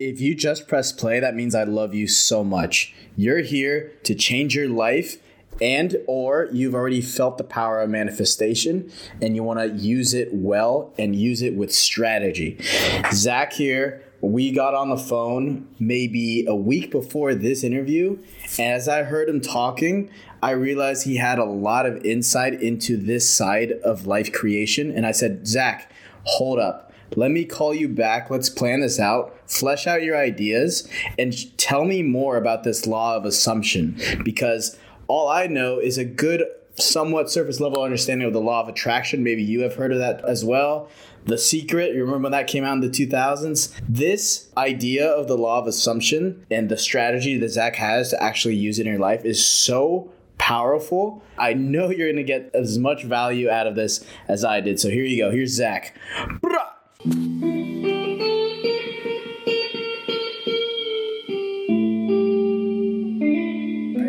If you just press play, that means I love you so much. You're here to change your life and or you've already felt the power of manifestation and you want to use it well and use it with strategy. Zach here we got on the phone maybe a week before this interview. As I heard him talking, I realized he had a lot of insight into this side of life creation. And I said, Zach, hold up. Let me call you back. Let's plan this out, flesh out your ideas, and tell me more about this law of assumption. Because all I know is a good, somewhat surface level understanding of the law of attraction. Maybe you have heard of that as well. The Secret, you remember when that came out in the 2000s? This idea of the law of assumption and the strategy that Zach has to actually use it in your life is so powerful. I know you're going to get as much value out of this as I did. So here you go. Here's Zach.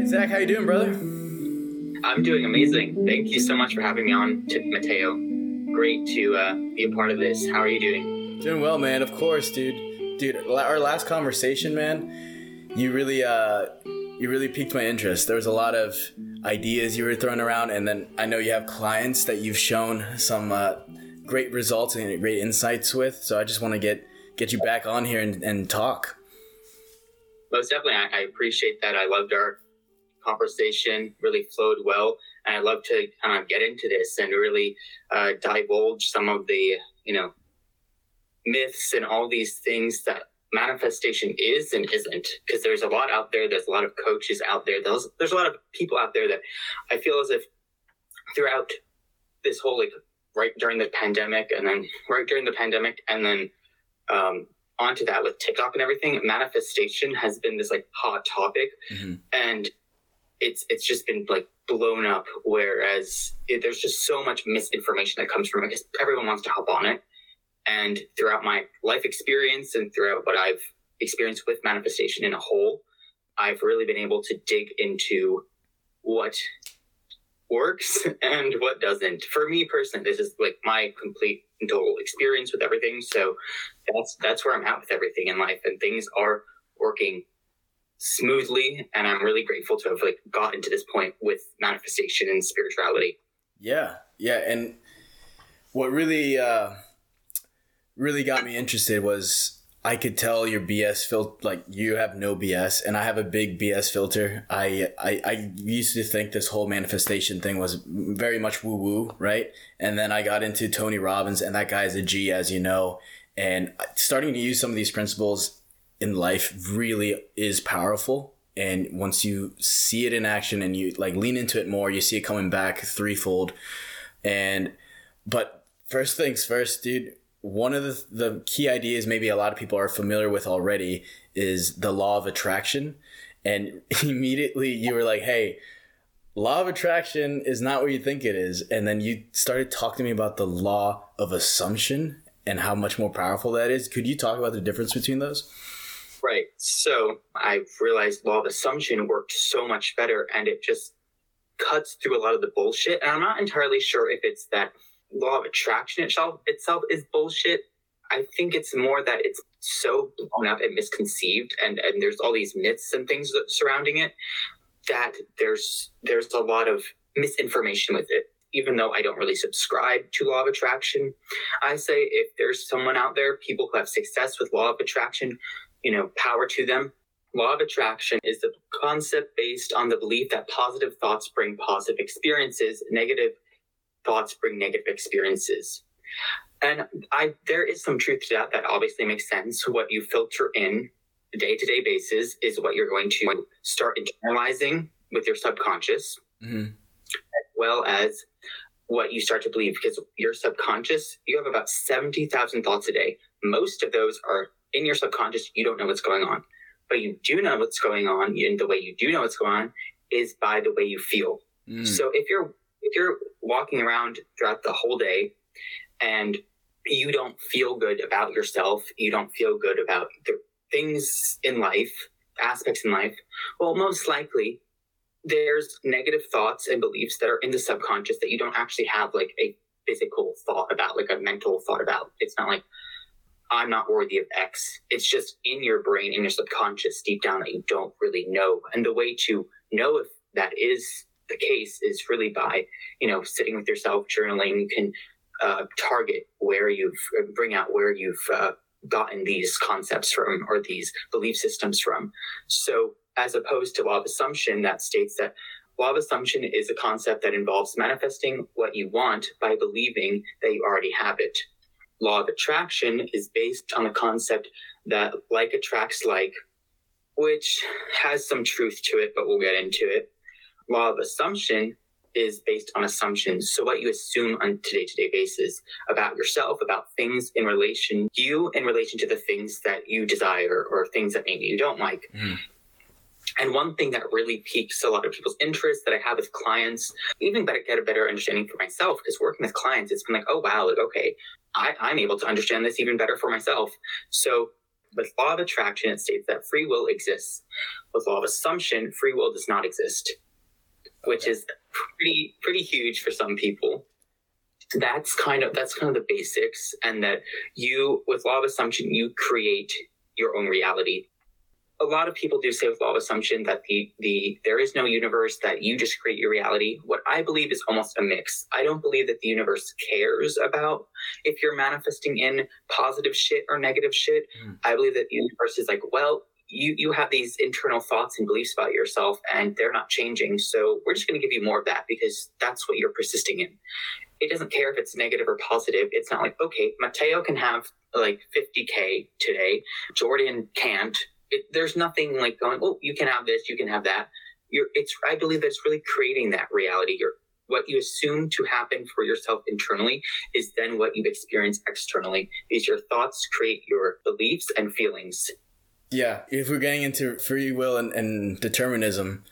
Zach, how you doing, brother? I'm doing amazing. Thank you so much for having me on, Mateo great to uh, be a part of this. How are you doing? Doing well, man. Of course, dude. Dude, our last conversation, man, you really, uh, you really piqued my interest. There was a lot of ideas you were throwing around, and then I know you have clients that you've shown some uh, great results and great insights with. So I just want to get get you back on here and, and talk. Most definitely, I, I appreciate that. I loved our conversation; really flowed well and I'd love to kind of get into this and really uh, divulge some of the you know myths and all these things that manifestation is and isn't because there's a lot out there there's a lot of coaches out there there's, there's a lot of people out there that i feel as if throughout this whole like right during the pandemic and then right during the pandemic and then um, onto that with tiktok and everything manifestation has been this like hot topic mm-hmm. and it's it's just been like blown up. Whereas it, there's just so much misinformation that comes from it. Because everyone wants to hop on it. And throughout my life experience and throughout what I've experienced with manifestation in a whole, I've really been able to dig into what works and what doesn't. For me personally, this is like my complete and total experience with everything. So that's that's where I'm at with everything in life, and things are working smoothly and i'm really grateful to have like gotten to this point with manifestation and spirituality yeah yeah and what really uh really got me interested was i could tell your bs filter like you have no bs and i have a big bs filter. I, I i used to think this whole manifestation thing was very much woo woo right? And then i got into tony robbins and that guy is a g as you know. And starting to use some of these principles in life really is powerful. And once you see it in action and you like lean into it more you see it coming back threefold. And but first things first dude one of the, the key ideas maybe a lot of people are familiar with already is the law of attraction and immediately you were like hey law of attraction is not what you think it is and then you started talking to me about the law of assumption and how much more powerful that is could you talk about the difference between those Right. So I've realized law of assumption worked so much better and it just cuts through a lot of the bullshit. And I'm not entirely sure if it's that law of attraction itself itself is bullshit. I think it's more that it's so blown up and misconceived and, and there's all these myths and things surrounding it that there's there's a lot of misinformation with it even though I don't really subscribe to law of attraction, I say if there's someone out there, people who have success with law of attraction, you know, power to them. Law of attraction is the concept based on the belief that positive thoughts bring positive experiences, negative thoughts bring negative experiences. And I there is some truth to that that obviously makes sense. What you filter in day-to-day basis is what you're going to start internalizing with your subconscious, mm-hmm. as well as what you start to believe because your subconscious, you have about 70,000 thoughts a day. Most of those are in your subconscious, you don't know what's going on. But you do know what's going on, and the way you do know what's going on is by the way you feel. Mm. So if you're if you're walking around throughout the whole day and you don't feel good about yourself, you don't feel good about the things in life, aspects in life, well, most likely there's negative thoughts and beliefs that are in the subconscious that you don't actually have like a physical thought about, like a mental thought about. It's not like, I'm not worthy of X. It's just in your brain, in your subconscious, deep down that you don't really know. And the way to know if that is the case is really by, you know, sitting with yourself, journaling. You can uh, target where you've, bring out where you've uh, gotten these concepts from or these belief systems from. So, as opposed to law of assumption that states that law of assumption is a concept that involves manifesting what you want by believing that you already have it. Law of attraction is based on the concept that like attracts like, which has some truth to it, but we'll get into it. Law of assumption is based on assumptions. So what you assume on today to day basis about yourself, about things in relation you in relation to the things that you desire or things that maybe you don't like. Mm. And one thing that really piques a lot of people's interest that I have with clients, even better get a better understanding for myself, because working with clients, it's been like, oh wow, like okay, I, I'm able to understand this even better for myself. So with law of attraction, it states that free will exists. With law of assumption, free will does not exist, which is pretty pretty huge for some people. That's kind of that's kind of the basics and that you with law of assumption you create your own reality. A lot of people do say with law of assumption that the the there is no universe that you just create your reality. What i believe is almost a mix. I don't believe that the universe cares about if you're manifesting in positive shit or negative shit. Mm. i believe that the universe is like well you you have these internal thoughts and beliefs about yourself and they're not changing. So we're just going to give you more of that because that's what you're persisting in. It doesn't care if it's negative or positive. It's not like okay mateo can have like 50k today. Jordan can't. It, there's nothing like going oh you can have this you can have that. You're it's i believe that it's really creating that reality. You're what you assume to happen for yourself internally is then what you experience externally. Is your thoughts create your beliefs and feelings yeah, if we're getting into free will and, and determinism,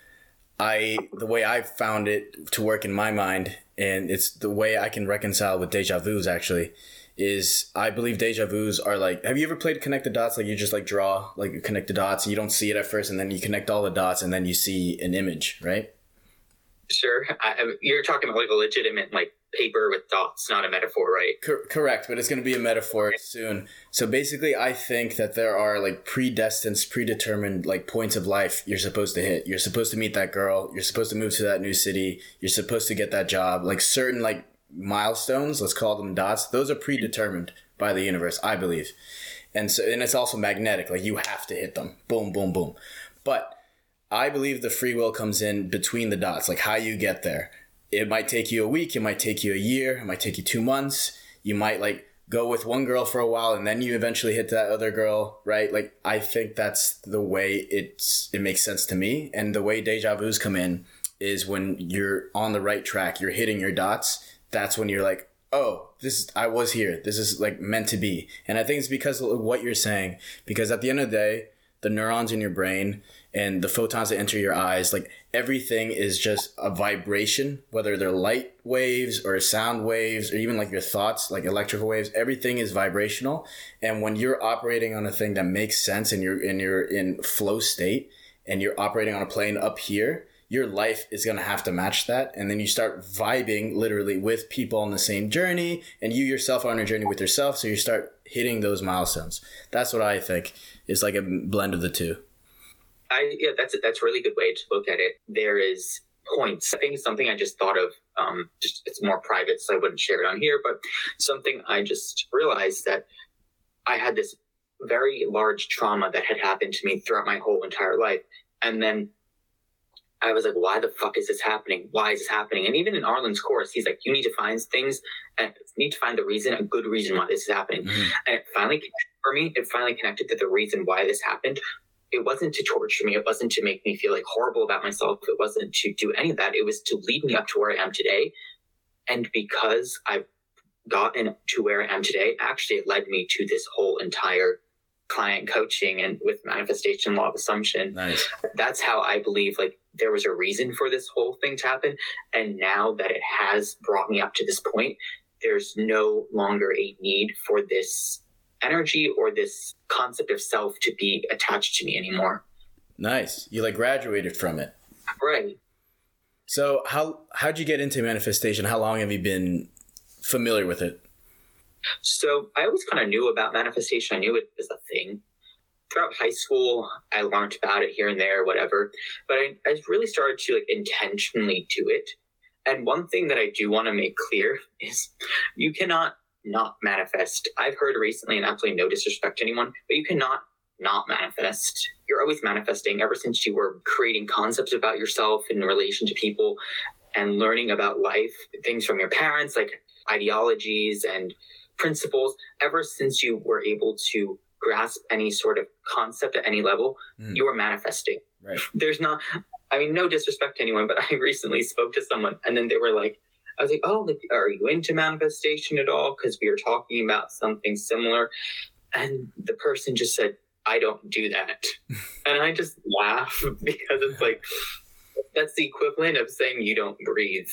I the way I found it to work in my mind, and it's the way I can reconcile with deja vu's actually, is I believe deja vu's are like. Have you ever played connect the dots? Like you just like draw like connect the dots, you don't see it at first, and then you connect all the dots, and then you see an image, right? Sure, I, you're talking about like a legitimate like paper with dots, not a metaphor, right? Cor- correct, but it's going to be a metaphor soon. So basically, I think that there are like predestined, predetermined like points of life you're supposed to hit. You're supposed to meet that girl. You're supposed to move to that new city. You're supposed to get that job. Like certain like milestones, let's call them dots. Those are predetermined by the universe, I believe. And so, and it's also magnetic. Like you have to hit them. Boom, boom, boom. But I believe the free will comes in between the dots, like how you get there it might take you a week, it might take you a year, it might take you two months. You might like go with one girl for a while and then you eventually hit that other girl, right? Like I think that's the way it's it makes sense to me. And the way deja vu's come in is when you're on the right track, you're hitting your dots. That's when you're like, oh, this is, I was here. This is like meant to be. And I think it's because of what you're saying. Because at the end of the day, the neurons in your brain and the photons that enter your eyes, like everything is just a vibration, whether they're light waves or sound waves or even like your thoughts, like electrical waves, everything is vibrational. And when you're operating on a thing that makes sense and you're and you're in flow state and you're operating on a plane up here, your life is going to have to match that. And then you start vibing literally with people on the same journey and you yourself are on a journey with yourself. So you start hitting those milestones. That's what I think is like a blend of the two. I yeah, that's a, that's a really good way to look at it. There is points. I think something I just thought of. Um, just it's more private, so I wouldn't share it on here. But something I just realized that I had this very large trauma that had happened to me throughout my whole entire life, and then I was like, why the fuck is this happening? Why is this happening? And even in Arlen's course, he's like, you need to find things and need to find the reason, a good reason why this is happening. Mm-hmm. And it finally for me, it finally connected to the reason why this happened it wasn't to torture me. It wasn't to make me feel like horrible about myself. It wasn't to do any of that. It was to lead me up to where I am today. And because I've gotten to where I am today, actually, it led me to this whole entire client coaching and with manifestation law of assumption. Nice. That's how I believe like there was a reason for this whole thing to happen. And now that it has brought me up to this point, there's no longer a need for this energy or this concept of self to be attached to me anymore. Nice. You like graduated from it. Right. So how how'd you get into manifestation? How long have you been familiar with it? So I always kind of knew about manifestation. I knew it was a thing. Throughout high school, I learned about it here and there, whatever. But I, I really started to like intentionally do it. And one thing that I do want to make clear is you cannot not manifest. I've heard recently, and absolutely no disrespect to anyone, but you cannot not manifest. You're always manifesting ever since you were creating concepts about yourself in relation to people and learning about life, things from your parents, like ideologies and principles, ever since you were able to grasp any sort of concept at any level, mm. you are manifesting. Right. There's not, I mean, no disrespect to anyone, but I recently spoke to someone and then they were like, I was like, oh, are you into manifestation at all? Because we were talking about something similar. And the person just said, I don't do that. and I just laugh because it's like, that's the equivalent of saying you don't breathe.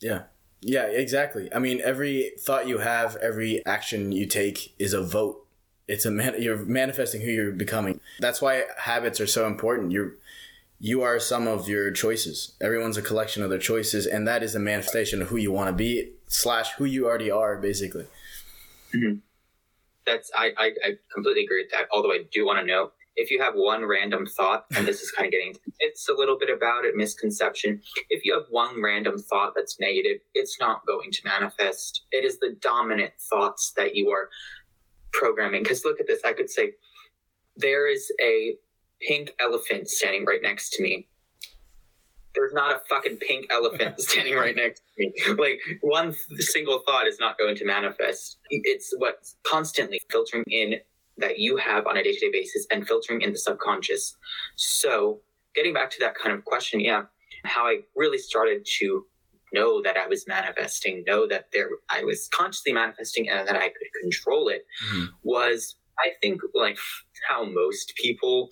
Yeah. Yeah, exactly. I mean, every thought you have, every action you take is a vote. It's a man. You're manifesting who you're becoming. That's why habits are so important. You're you are some of your choices. Everyone's a collection of their choices, and that is a manifestation of who you want to be slash who you already are, basically. Mm-hmm. That's I, I I completely agree with that. Although I do want to know if you have one random thought, and this is kind of getting it's a little bit about it, misconception. If you have one random thought that's negative, it's not going to manifest. It is the dominant thoughts that you are programming. Because look at this, I could say there is a pink elephant standing right next to me. There's not a fucking pink elephant standing right next to me. Like one single thought is not going to manifest. It's what's constantly filtering in that you have on a day to day basis and filtering in the subconscious. So, getting back to that kind of question, yeah, how I really started to know that I was manifesting, know that there I was consciously manifesting and that I could control it mm-hmm. was I think like how most people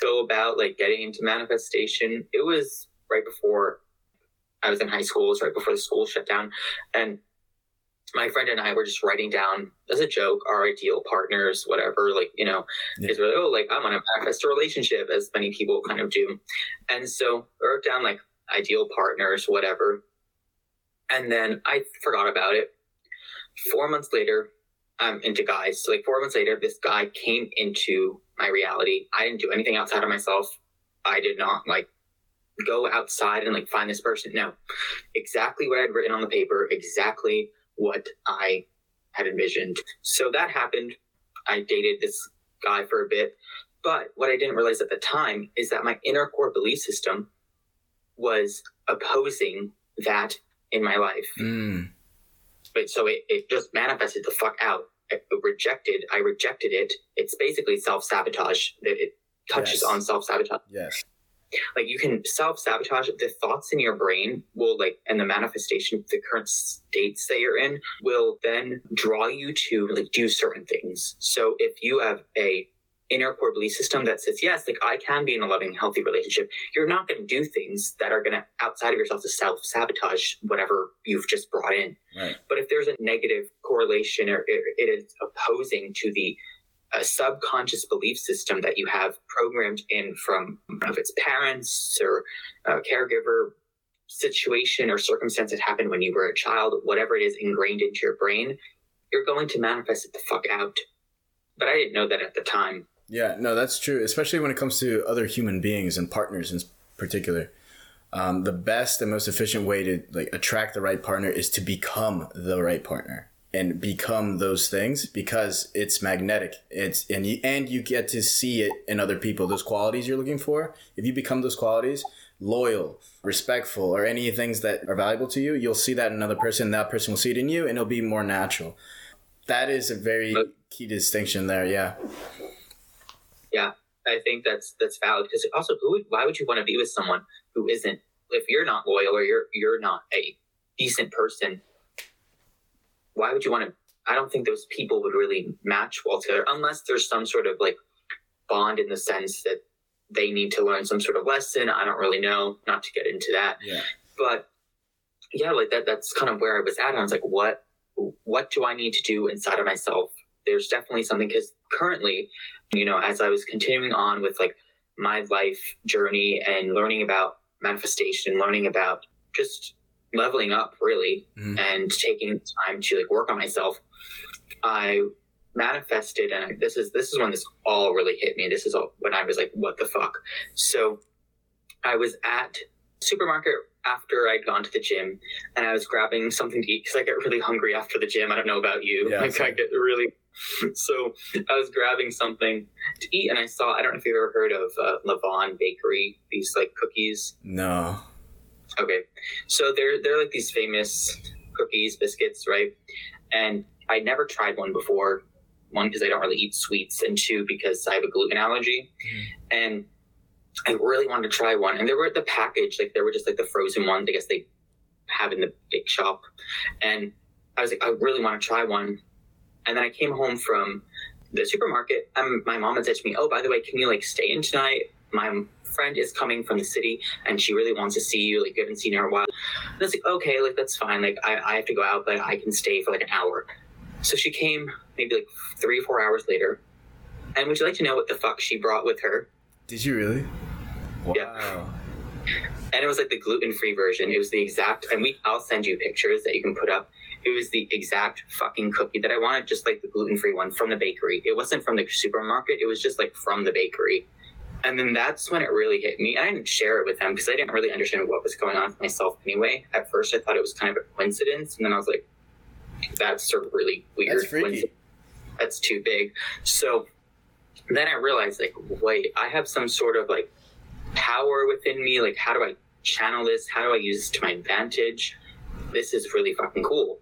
go about like getting into manifestation. It was right before I was in high school, it was right before the school shut down. And my friend and I were just writing down as a joke our ideal partners, whatever, like, you know, yeah. is really, oh, like I'm gonna manifest a relationship, as many people kind of do. And so I wrote down like ideal partners, whatever. And then I forgot about it. Four months later, I'm into guys. So like four months later, this guy came into my reality. I didn't do anything outside of myself. I did not like go outside and like find this person. No, exactly what I'd written on the paper, exactly what I had envisioned. So that happened. I dated this guy for a bit. But what I didn't realize at the time is that my inner core belief system was opposing that in my life. Mm but so it, it just manifested the fuck out. It rejected. I rejected it. It's basically self sabotage. It, it touches yes. on self sabotage. Yes. Like you can self sabotage the thoughts in your brain will like and the manifestation the current states that you're in will then draw you to like do certain things. So if you have a inner core belief system that says, yes, like I can be in a loving, healthy relationship, you're not going to do things that are going to, outside of yourself, to self sabotage whatever you've just brought in. Right. But if there's a negative correlation or it, it is opposing to the uh, subconscious belief system that you have programmed in from of its parents or uh, caregiver situation or circumstance that happened when you were a child, whatever it is ingrained into your brain, you're going to manifest it the fuck out. But I didn't know that at the time. Yeah, no, that's true. Especially when it comes to other human beings and partners in particular. Um, the best and most efficient way to like attract the right partner is to become the right partner and become those things because it's magnetic. It's and you and you get to see it in other people. Those qualities you're looking for. If you become those qualities, loyal, respectful, or any things that are valuable to you, you'll see that in another person. That person will see it in you, and it'll be more natural. That is a very key distinction there. Yeah. Yeah, I think that's that's valid because also, who would, why would you want to be with someone who isn't? If you're not loyal or you're you're not a decent person, why would you want to? I don't think those people would really match well together unless there's some sort of like bond in the sense that they need to learn some sort of lesson. I don't really know, not to get into that. Yeah. But yeah, like that that's kind of where I was at. And I was like, what what do I need to do inside of myself? There's definitely something because currently you know, as I was continuing on with like my life journey and learning about manifestation, learning about just leveling up really mm. and taking time to like work on myself, I manifested, and this is this is when this all really hit me. This is all when I was like, "What the fuck?" So I was at supermarket after I'd gone to the gym, and I was grabbing something to eat because I get really hungry after the gym. I don't know about you. Yeah, like I get really. So I was grabbing something to eat, and I saw. I don't know if you've ever heard of uh, Levain Bakery. These like cookies. No. Okay, so they're they're like these famous cookies, biscuits, right? And I never tried one before. One because I don't really eat sweets, and two because I have a gluten allergy. And I really wanted to try one. And there were the package, like there were just like the frozen ones. I guess they have in the bake shop. And I was like, I really want to try one. And then I came home from the supermarket. Um, my mom had said to me, "Oh, by the way, can you like stay in tonight? My friend is coming from the city, and she really wants to see you. Like, you haven't seen her in a while." And I was like, "Okay, like that's fine. Like, I, I have to go out, but I can stay for like an hour." So she came maybe like three or four hours later. And would you like to know what the fuck she brought with her? Did you really? Wow. Yeah. and it was like the gluten-free version. It was the exact, and we I'll send you pictures that you can put up. It was the exact fucking cookie that I wanted, just like the gluten-free one from the bakery. It wasn't from the supermarket. It was just like from the bakery. And then that's when it really hit me. I didn't share it with them because I didn't really understand what was going on with myself anyway. At first, I thought it was kind of a coincidence, and then I was like, "That's a really weird That's coincidence. That's too big." So then I realized, like, wait, I have some sort of like power within me. Like, how do I channel this? How do I use this to my advantage? This is really fucking cool.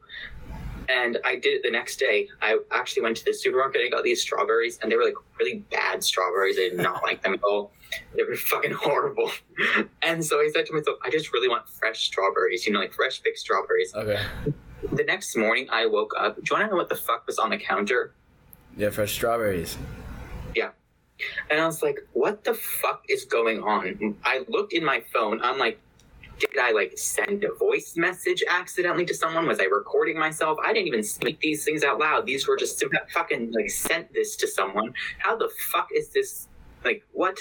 And I did it the next day. I actually went to the supermarket. I got these strawberries, and they were like really bad strawberries. I did not like them at all. They were fucking horrible. And so I said to myself, I just really want fresh strawberries, you know, like fresh big strawberries. Okay. The next morning, I woke up. Do you want to know what the fuck was on the counter? Yeah, fresh strawberries. Yeah. And I was like, what the fuck is going on? I looked in my phone. I'm like, did I like send a voice message accidentally to someone? Was I recording myself? I didn't even speak these things out loud. These were just fucking like sent this to someone. How the fuck is this? Like, what?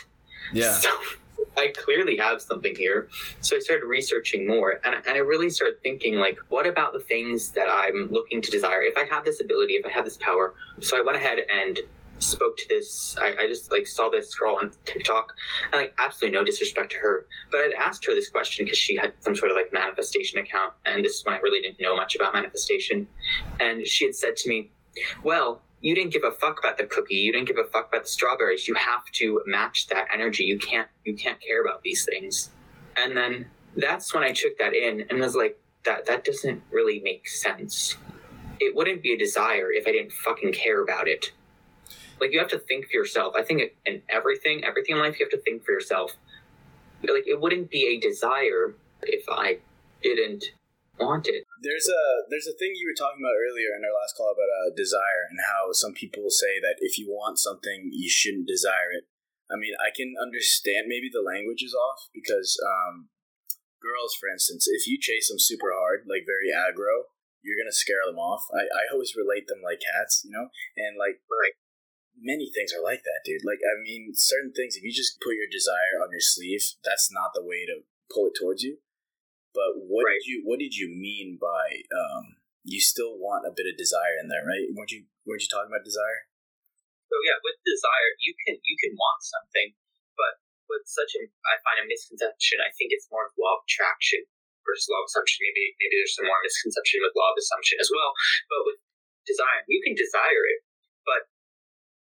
Yeah. So I clearly have something here. So I started researching more and, and I really started thinking, like, what about the things that I'm looking to desire? If I have this ability, if I have this power. So I went ahead and spoke to this. I, I just like saw this girl on TikTok and like absolutely no disrespect to her. But I'd asked her this question because she had some sort of like manifestation account. And this is when I really didn't know much about manifestation. And she had said to me, well, you didn't give a fuck about the cookie. You didn't give a fuck about the strawberries. You have to match that energy. You can't you can't care about these things. And then that's when I took that in and was like, that that doesn't really make sense. It wouldn't be a desire if I didn't fucking care about it. Like you have to think for yourself. I think in everything, everything in life, you have to think for yourself. Like it wouldn't be a desire if I didn't want it. There's a there's a thing you were talking about earlier in our last call about uh, desire and how some people say that if you want something, you shouldn't desire it. I mean, I can understand maybe the language is off because um, girls, for instance, if you chase them super hard, like very aggro, you're gonna scare them off. I, I always relate them like cats, you know, and like Right. Many things are like that, dude. Like I mean, certain things if you just put your desire on your sleeve, that's not the way to pull it towards you. But what Right. did you what did you mean by um, you still want a bit of desire in there, right? Weren't you weren't you talking about desire? So yeah, with desire, you can you can want something, but with such a I find a misconception. I think it's more of law of attraction versus law of assumption. Maybe maybe there's some more misconception with law of assumption as well. But with desire, you can desire it, but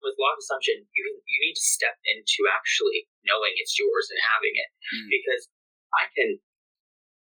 with law of assumption, you you need to step into actually knowing it's yours and having it. Mm. Because I can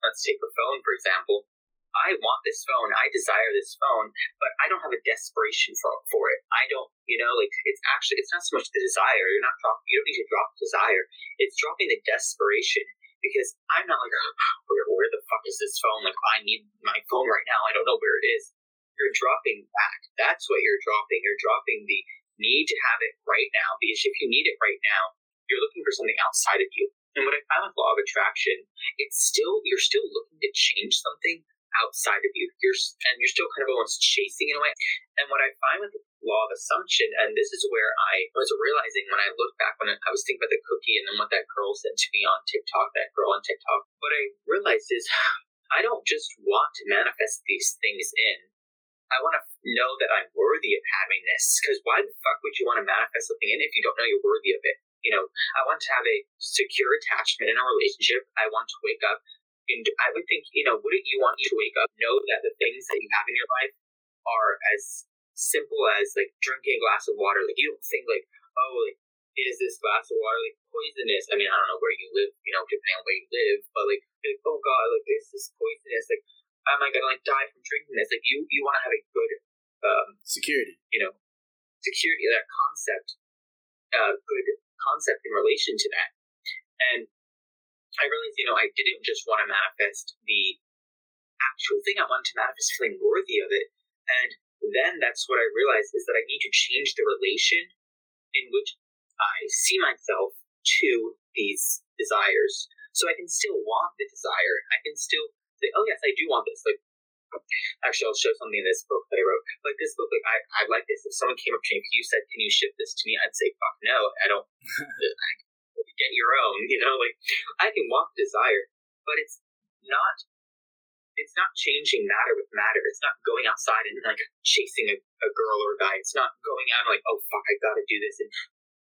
let's take a phone for example. I want this phone. I desire this phone, but I don't have a desperation for for it. I don't, you know, like it's actually it's not so much the desire. You're not dropping. You don't need to drop desire. It's dropping the desperation because I'm not like where where the fuck is this phone? Like I need my phone right now. I don't know where it is. You're dropping back. That's what you're dropping. You're dropping the need to have it right now because if you need it right now, you're looking for something outside of you. And what I find with law of attraction, it's still you're still looking to change something outside of you. You're and you're still kind of almost chasing in a way. And what I find with law of assumption, and this is where I was realizing when I look back when I was thinking about the cookie and then what that girl said to me on TikTok, that girl on TikTok, what I realized is I don't just want to manifest these things in. I want to know that I'm worthy of having this. Because why the fuck would you want to manifest something in if you don't know you're worthy of it? You know, I want to have a secure attachment in a relationship. I want to wake up. And I would think, you know, wouldn't you want you to wake up, know that the things that you have in your life are as simple as like drinking a glass of water. Like you don't think like, oh, like is this glass of water like poisonous? I mean, I don't know where you live, you know, depending on where you live, but like, like oh god, like is this poisonous? Like, am I gonna like die from drinking this? Like, you you want to have a good um, security, you know, security that concept, uh, good concept in relation to that, and I realized, you know, I didn't just want to manifest the actual thing. I wanted to manifest feeling worthy of it, and then that's what I realized is that I need to change the relation in which I see myself to these desires. So I can still want the desire. I can still say, oh, yes, I do want this. Like, actually, I'll show something in this book that I wrote. Like, this book, like, I, I like this. If someone came up to me, if you said, can you ship this to me? I'd say, fuck no, I don't. get your own, you know? Like, I can want desire, but it's not it's not changing matter with matter. It's not going outside and like chasing a, a girl or a guy. It's not going out and like, oh fuck, I gotta do this and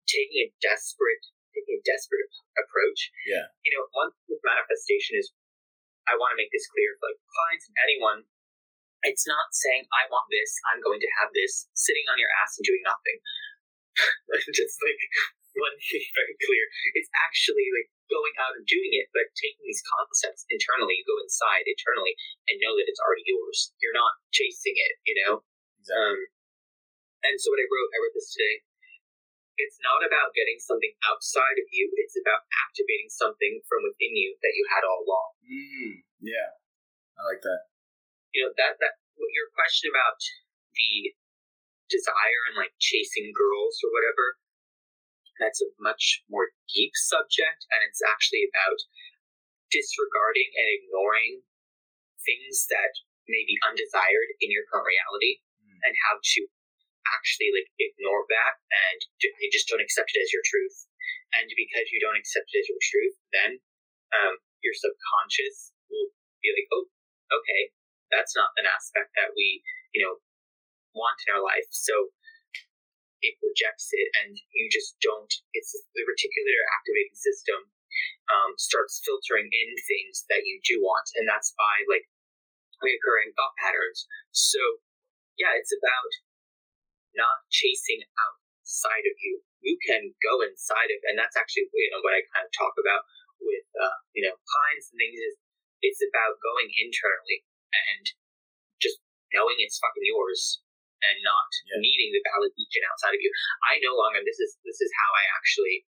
taking a desperate, taking a desperate approach. Yeah. You know, one manifestation is, I want to make this clear for like clients and anyone. It's not saying I want this, I'm going to have this, sitting on your ass and doing nothing. Just like one thing very clear. It's actually like going out and doing it, but taking these concepts internally, you go inside internally and know that it's already yours. You're not chasing it, you know? Exactly. Um, and so what I wrote, I wrote this today it's not about getting something outside of you, it's about activating something from within you that you had all along. Mm, yeah, I like that. You know, that, that, what your question about the desire and like chasing girls or whatever, that's a much more deep subject, and it's actually about disregarding and ignoring things that may be undesired in your current reality mm. and how to actually like ignore that and you just don't accept it as your truth. And because you don't accept it as your truth, then um, your subconscious will be like, oh, okay, that's not an aspect that we, you know, want in our life. So it rejects it, and you just don't. It's the reticular activating system um, starts filtering in things that you do want, and that's by like recurring thought patterns. So yeah, it's about not chasing outside of you. You can go inside of, and that's actually you know what I kind of talk about with uh, you know clients and things is it's about going internally and just knowing it's fucking yours and not yeah. needing the validation outside of you. I no longer this is this is how I actually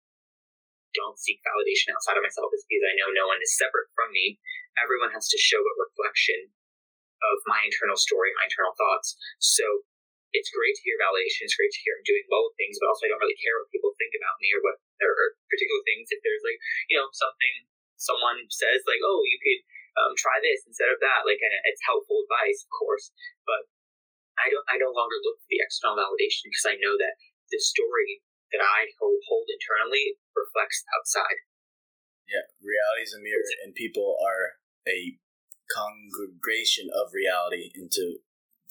don't seek validation outside of myself is because I know no one is separate from me. Everyone has to show a reflection of my internal story, my internal thoughts. So it's great to hear validation. It's great to hear I'm doing well with things, but also I don't really care what people think about me or what or, or particular things. If there's like you know something someone says like, oh, you could um, try this instead of that, like, it's helpful advice, of course. But I don't. I no longer look for the external validation because I know that the story that I hold, hold internally reflects outside. Yeah, reality is a mirror, and people are a congregation of reality into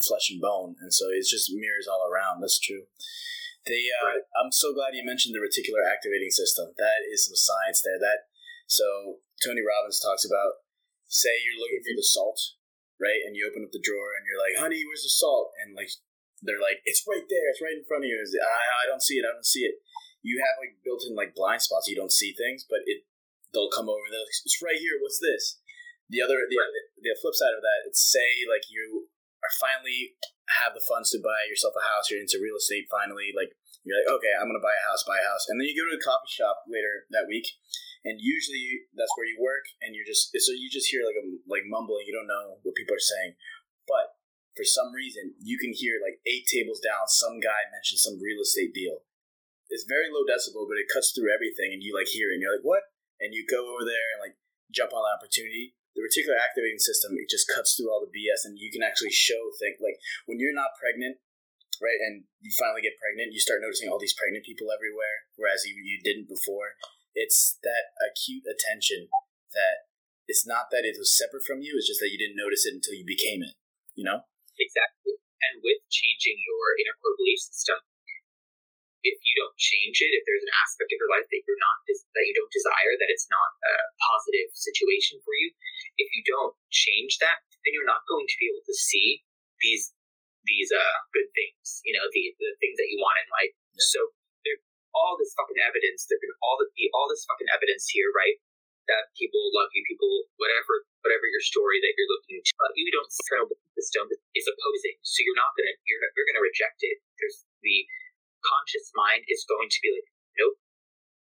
flesh and bone, and so it's just mirrors all around. That's true. They, uh, right. I'm so glad you mentioned the reticular activating system. That is some science there. That so Tony Robbins talks about. Say you're looking for the salt, right? And you open up the drawer and you're like, "Honey, where's the salt?" And like they're like, "It's right there. It's right in front of you." I, I don't see it. I don't see it. You have like built-in like blind spots. You don't see things, but it they'll come over. They're like, "It's right here. What's this?" The other the, the flip side of that, it's say like you are finally have the funds to buy yourself a house, you're into real estate finally, like you're like, okay, I'm gonna buy a house, buy a house, and then you go to a coffee shop later that week, and usually that's where you work, and you're just so you just hear like a like mumbling, you don't know what people are saying, but for some reason you can hear like eight tables down, some guy mentions some real estate deal. It's very low decibel, but it cuts through everything, and you like hear it, and you're like, what? And you go over there and like jump on the opportunity, the reticular activating system it just cuts through all the BS and you can actually show things like when you're not pregnant, right, and you finally get pregnant, you start noticing all these pregnant people everywhere, whereas you, you didn't before. It's that acute attention that it's not that it was separate from you, it's just that you didn't notice it until you became it, you know? Exactly. And with changing your inner core belief system, if you don't change it, if there's an aspect of your life that you're not that you don't desire, that it's not a positive situation for you, if you don't change that, then you're not going to be able to see these these uh good things, you know, the the things that you want in life. Yeah. So there's all this fucking evidence. There's all the all this fucking evidence here, right? That people love you, people whatever whatever your story that you're looking to, uh, you don't the system is opposing, so you're not gonna you're you're gonna reject it. There's the conscious mind is going to be like, nope,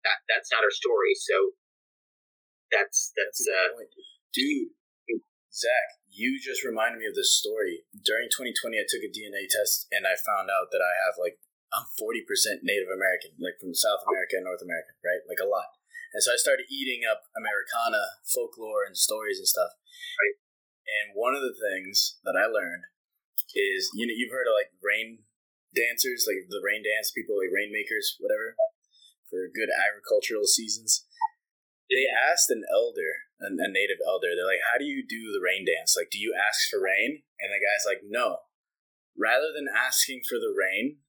that that's not our story. So that's that's, uh, dude. Zach, you just reminded me of this story. During 2020, I took a DNA test and I found out that I have like I'm 40% Native American, like from South America and North America, right? Like a lot. And so I started eating up Americana folklore and stories and stuff. Right. And one of the things that I learned is you know you've heard of like rain dancers, like the rain dance people, like rainmakers, whatever, for good agricultural seasons. They asked an elder, a, a native elder, they're like, "How do you do the rain dance? Like, do you ask for rain?" And the guy's like, "No. Rather than asking for the rain,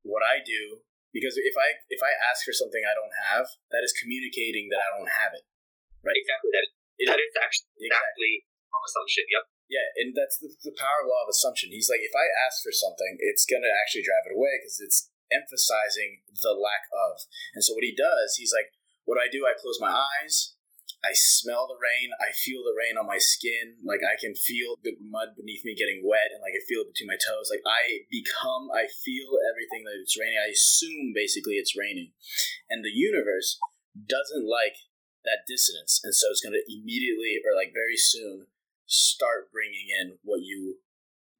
what I do because if I if I ask for something I don't have, that is communicating that I don't have it. Right. Exactly. That, it, that is actually exactly, exactly assumption. Yep. Yeah, and that's the, the power law of assumption. He's like, if I ask for something, it's gonna actually drive it away because it's emphasizing the lack of. And so what he does, he's like, what do I do, I close my eyes, I smell the rain, I feel the rain on my skin, like I can feel the mud beneath me getting wet, and like I feel it between my toes. Like I become, I feel everything that it's raining. I assume basically it's raining, and the universe doesn't like that dissonance, and so it's gonna immediately or like very soon start bringing in what you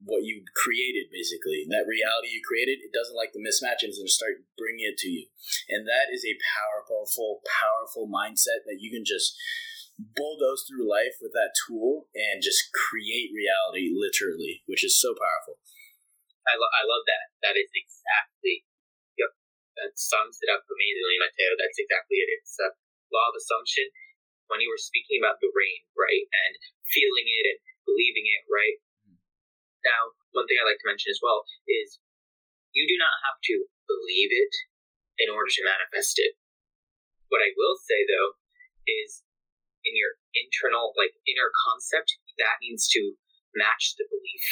what you created basically. That reality you created it doesn't like the mismatch and start bringing it to you. And that is a powerful powerful mindset that you can just bulldoze through life with that tool and just create reality literally which is so powerful. I, lo- I love that. That is exactly yep that sums it up amazingly mateo that's exactly it. It's a law of assumption when you were speaking about the rain, right, and feeling it and believing it, right? Now, one thing I like to mention as well is you do not have to believe it in order to manifest it. What I will say though is in your internal, like inner concept, that needs to match the belief.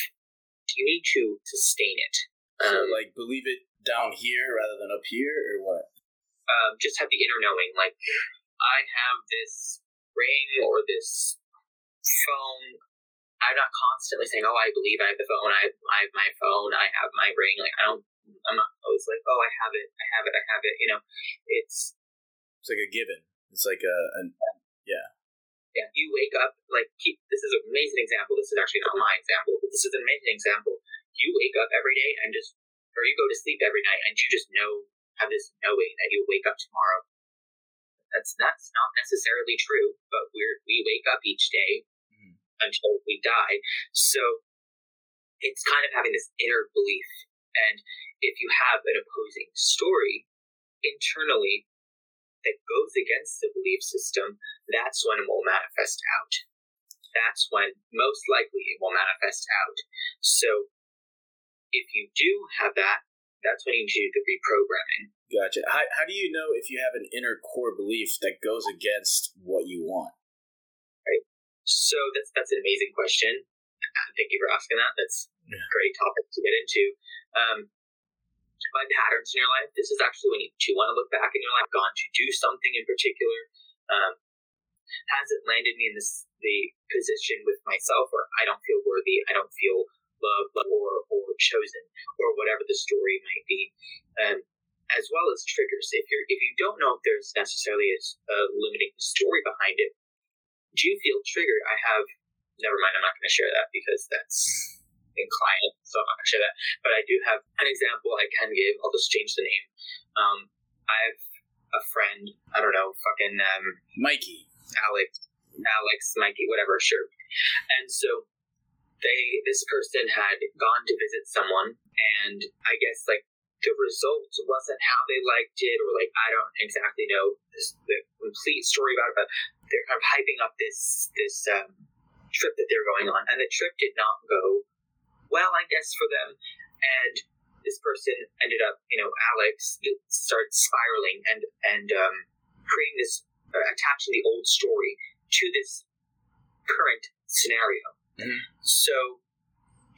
You need to sustain it. Um, so, like, believe it down here rather than up here, or what? Um, just have the inner knowing. Like, I have this ring or this phone. I'm not constantly saying, "Oh, I believe I have the phone. I, I have my phone. I have my ring." Like I don't. I'm not always like, "Oh, I have it. I have it. I have it." You know, it's it's like a given. It's like a, an yeah. Yeah, you wake up like keep, this is an amazing example. This is actually not my example, but this is an amazing example. You wake up every day and just, or you go to sleep every night and you just know have this knowing that you'll wake up tomorrow that's that's not necessarily true, but we're we wake up each day mm. until we die. So it's kind of having this inner belief. And if you have an opposing story internally that goes against the belief system, that's when it will manifest out. That's when most likely it will manifest out. So if you do have that, that's when you do the reprogramming. Gotcha. How, how do you know if you have an inner core belief that goes against what you want? Right. So that's that's an amazing question. Thank you for asking that. That's yeah. a great topic to get into. Um, my patterns in your life. This is actually when you do want to look back in your life, gone to do something in particular. Um, has it landed me in this the position with myself where I don't feel worthy, I don't feel loved or or chosen, or whatever the story might be. Um, as well as triggers. If you're if you don't know if there's necessarily a, a limiting story behind it, do you feel triggered? I have. Never mind. I'm not going to share that because that's in client, so I'm not going to share that. But I do have an example I can give. I'll just change the name. Um, I have a friend. I don't know, fucking um, Mikey, Alex, Alex, Mikey, whatever. Sure. And so they, this person had gone to visit someone, and I guess like the result wasn't how they liked it, or like I don't exactly know this, the complete story about it, but they're kind of hyping up this this um, trip that they're going on, and the trip did not go well, I guess for them. And this person ended up, you know, Alex started spiraling and and um, creating this, uh, attaching the old story to this current scenario. Mm-hmm. So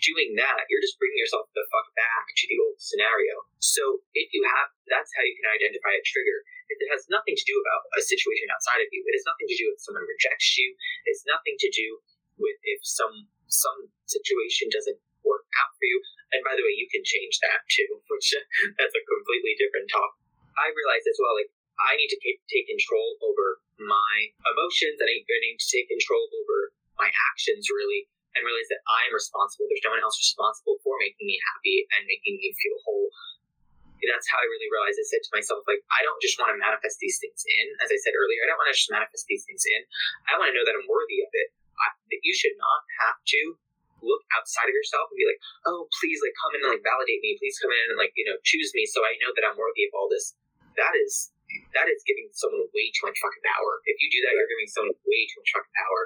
doing that, you're just bringing yourself the fuck back to the old scenario. So if you have, that's how you can identify a trigger. If it has nothing to do about a situation outside of you, it has nothing to do with someone rejects you. It's nothing to do with if some some situation doesn't work out for you. And by the way, you can change that too, which that's a completely different topic. I realize as well, like I need to take control over my emotions, and I need to take control over my actions really and realize that I'm responsible. There's no one else responsible for making me happy and making me feel whole. That's how I really realized. I said to myself, like, I don't just want to manifest these things in. As I said earlier, I don't want to just manifest these things in. I want to know that I'm worthy of it. I, that you should not have to look outside of yourself and be like, oh, please, like, come in and like validate me. Please come in and like, you know, choose me so I know that I'm worthy of all this. That is that is giving someone way too much fucking power. If you do that, you're giving someone way too much fucking power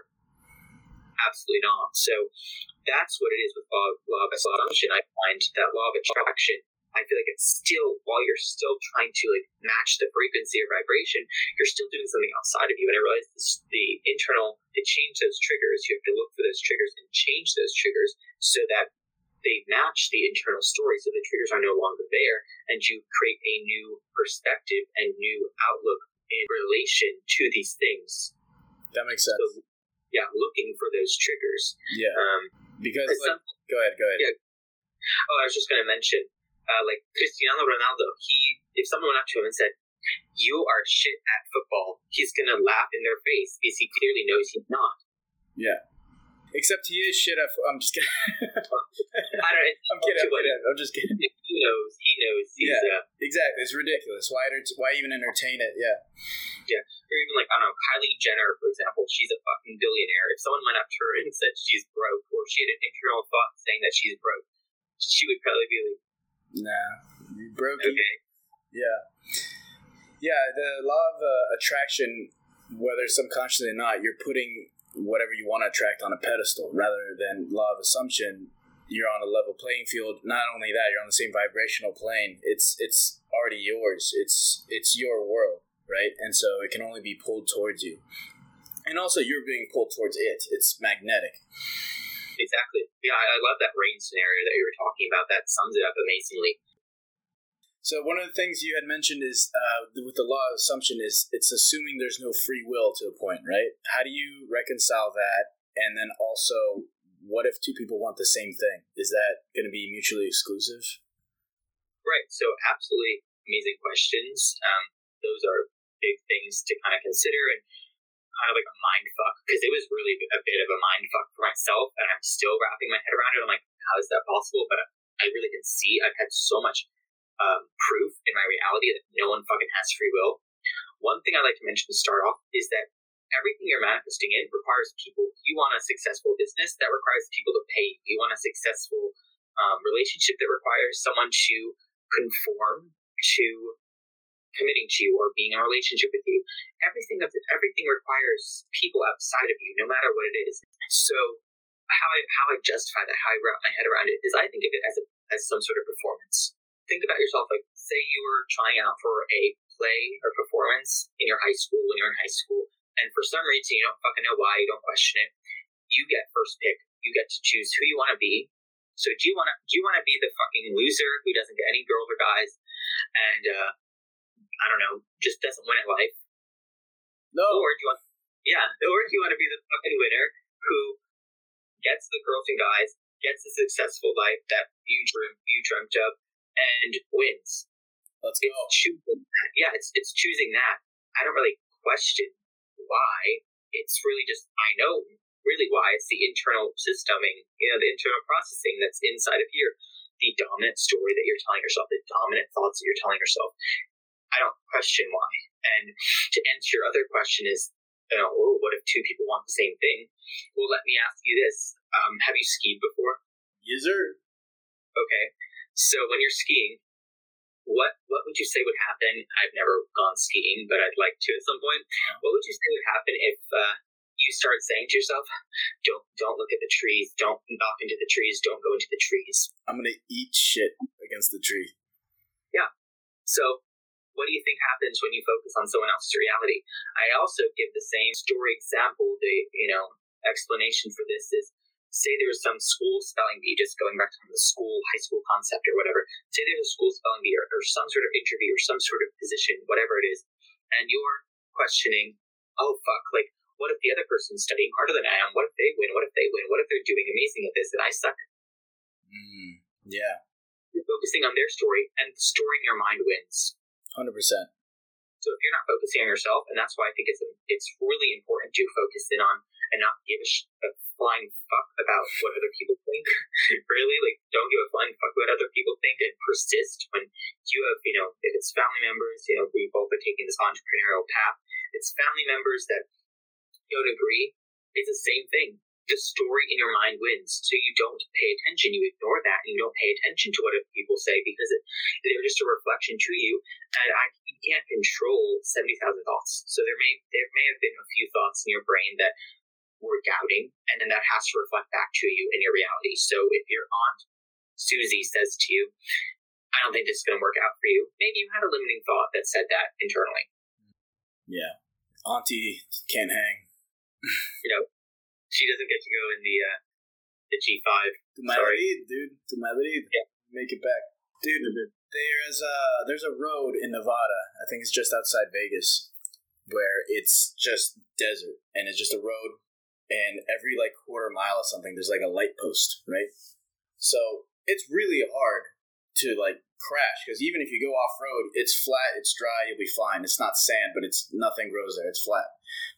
absolutely not. So that's what it is with law, law of assumption. I find that law of attraction. I feel like it's still while you're still trying to like match the frequency or vibration, you're still doing something outside of you. And I realize this, the internal to change those triggers, you have to look for those triggers and change those triggers so that they match the internal story so the triggers are no longer there and you create a new perspective and new outlook in relation to these things. That makes sense. So yeah, looking for those triggers. Yeah. Um, because like, some, go ahead, go ahead. Yeah. Oh, I was just going to mention, uh, like Cristiano Ronaldo. He, if someone went up to him and said, "You are shit at football," he's going to laugh in their face because he clearly knows he's not. Yeah. Except he is shit at. I'm just kidding. I don't. I'm kidding. I'm kidding. I'm just kidding. He knows. He knows. yeah. Uh, exactly. It's ridiculous. Why? Why even entertain it? Yeah. Yeah. Or even like I don't know, Kylie Jenner, for example. She's a fucking billionaire. If someone went up to her and said she's broke, or she had an internal thought saying that she's broke, she would probably be like, "Nah, you broke." Okay. Yeah. Yeah. The law of uh, attraction, whether subconsciously or not, you're putting whatever you want to attract on a pedestal rather than law of assumption you're on a level playing field. Not only that you're on the same vibrational plane. It's it's already yours. It's it's your world right? And so it can only be pulled towards you. And also you're being pulled towards it. It's magnetic. Exactly. Yeah i love that rain scenario that you were talking about. That sums it up amazingly. So one of the things you had mentioned is uh, with the law of assumption is it's assuming there's no free will to a point, right? How do you reconcile that? And then also, what if two people want the same thing? Is that going to be mutually exclusive? Right. So absolutely amazing questions. Um, those are big things to kind of consider and kind of like a mind fuck because it was really a bit of a mind fuck for myself and I'm still wrapping my head around it. I'm like, how is that possible? But I really can see I've had so much um, proof in my reality that no one fucking has free will. One thing I'd like to mention to start off is that everything you're manifesting in requires people. You want a successful business that requires people to pay. You want a successful um, relationship that requires someone to conform to committing to you or being in a relationship with you. Everything of everything requires people outside of you, no matter what it is. So how I how I justify that, how I wrap my head around it, is I think of it as a as some sort of performance think about yourself like say you were trying out for a play or performance in your high school when you're in high school and for some reason you don't fucking know why you don't question it you get first pick you get to choose who you want to be so do you want to do you want to be the fucking loser who doesn't get any girls or guys and uh i don't know just doesn't win at life no or do you want yeah or do you want to be the fucking winner who gets the girls and guys gets the successful life that you dream you dreamt of and wins. Let's go. It's choosing that. Yeah, it's it's choosing that. I don't really question why. It's really just I know really why. It's the internal systeming, you know, the internal processing that's inside of here. The dominant story that you're telling yourself, the dominant thoughts that you're telling yourself. I don't question why. And to answer your other question is, you know, oh, what if two people want the same thing? Well, let me ask you this: um, Have you skied before? Yes, sir. Okay. So when you're skiing, what what would you say would happen? I've never gone skiing, but I'd like to at some point. What would you say would happen if uh, you you start saying to yourself, "Don't don't look at the trees. Don't knock into the trees. Don't go into the trees." I'm gonna eat shit against the tree. Yeah. So, what do you think happens when you focus on someone else's reality? I also give the same story example. The you know explanation for this is say there's some school spelling bee, just going back to the school, high school concept or whatever. Say there's a school spelling bee or, or some sort of interview or some sort of position, whatever it is, and you're questioning, oh fuck, like what if the other person's studying harder than I am? What if they win? What if they win? What if they're doing amazing at this and I suck? Mm, yeah. You're focusing on their story, and the story in your mind wins. Hundred percent. So if you're not focusing on yourself, and that's why I think it's it's really important to focus in on and not give a, sh- a flying fuck about what other people think. really, like don't give a flying fuck what other people think, and persist when you have you know if it's family members, you know we both are taking this entrepreneurial path. It's family members that don't agree, it's the same thing. The story in your mind wins. So you don't pay attention. You ignore that and you don't pay attention to what other people say because it, they're just a reflection to you. And I, you can't control 70,000 thoughts. So there may, there may have been a few thoughts in your brain that were doubting, and then that has to reflect back to you in your reality. So if your aunt Susie says to you, I don't think this is going to work out for you, maybe you had a limiting thought that said that internally. Yeah. Auntie can't hang you know, she doesn't get to go in the uh, the G five. To lead, dude. To my lead. Yeah. Make it back, dude. Mm-hmm. There's a there's a road in Nevada. I think it's just outside Vegas, where it's just desert and it's just a road, and every like quarter mile or something, there's like a light post, right? So it's really hard to like crash because even if you go off road, it's flat, it's dry, you'll be fine. It's not sand, but it's nothing grows there. It's flat.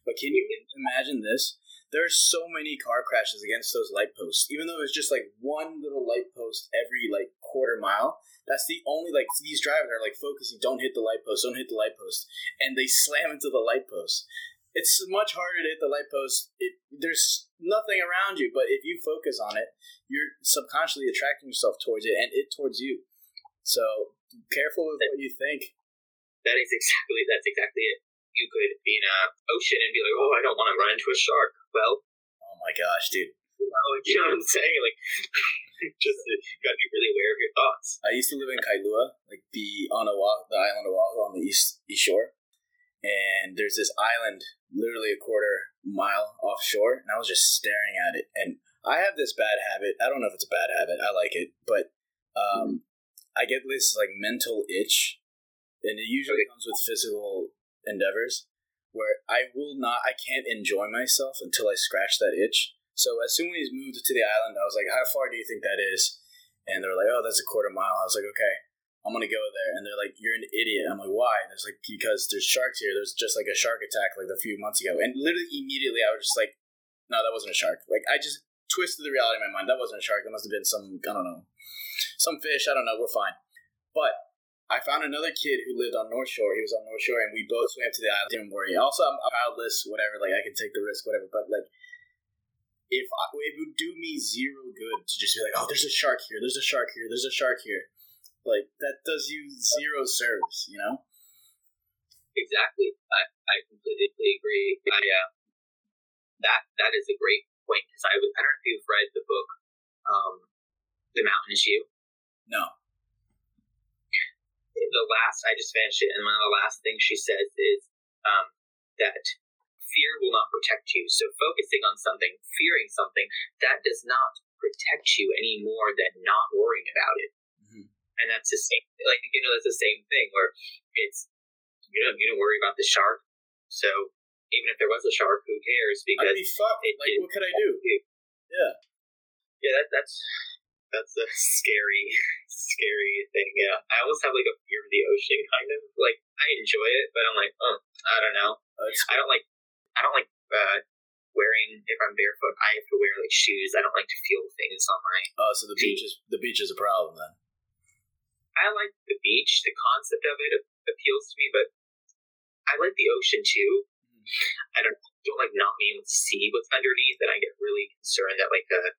But can you imagine this? There are so many car crashes against those light posts. Even though it's just like one little light post every like quarter mile, that's the only like these drivers are like focusing. Don't hit the light post. Don't hit the light post, and they slam into the light post. It's much harder to hit the light post. It, there's nothing around you, but if you focus on it, you're subconsciously attracting yourself towards it, and it towards you. So careful with what you think. That is exactly that's exactly it. You could be in a ocean and be like, "Oh, I don't want to run into a shark." Well, oh my gosh, dude. You know, what I'm saying? Like, just uh, you gotta be really aware of your thoughts. I used to live in Kailua, like the on Oahu, the island of Oahu on the east east shore, and there's this island literally a quarter mile offshore, and I was just staring at it. And I have this bad habit. I don't know if it's a bad habit. I like it, but um, I get this like mental itch, and it usually comes with physical endeavors where I will not, I can't enjoy myself until I scratch that itch. So as soon as we moved to the island, I was like, "How far do you think that is?" And they're like, "Oh, that's a quarter mile." I was like, "Okay." I'm gonna go there, and they're like, "You're an idiot." I'm like, "Why?" And there's like, "Because there's sharks here. There's just like a shark attack like a few months ago." And literally immediately, I was just like, "No, that wasn't a shark." Like I just twisted the reality in my mind. That wasn't a shark. It must have been some I don't know some fish. I don't know. We're fine. But I found another kid who lived on North Shore. He was on North Shore, and we both swam to the island. Didn't worry. Also, I'm childless, whatever. Like I can take the risk, whatever. But like, if I, it would do me zero good to just be like, oh, there's a shark here. There's a shark here. There's a shark here. Like that does you zero service. You know. Exactly. I, I completely agree. I uh, that that is a great point because I, I don't know if you've read the book um, the mountain is you? No. The last, I just finished it, and one of the last things she says is um, that fear will not protect you. So focusing on something, fearing something, that does not protect you any more than not worrying about it. And that's the same, like, you know, that's the same thing where it's, you know, you don't worry about the shark. So even if there was a shark, who cares? Because I'd be fucked. It, like, it, what could I do? Yeah. Yeah, that, that's that's a scary, scary thing. Yeah, I almost have like a fear of the ocean, kind of. Like I enjoy it, but I'm like, oh, I don't know. I don't like, I don't like uh, wearing. If I'm barefoot, I have to wear like shoes. I don't like to feel things on my. Oh, so the feet. beach is the beach is a problem then. I like the beach. The concept of it appeals to me, but I like the ocean too. Mm. I don't don't like not being able to see what's underneath, and I get really concerned that like the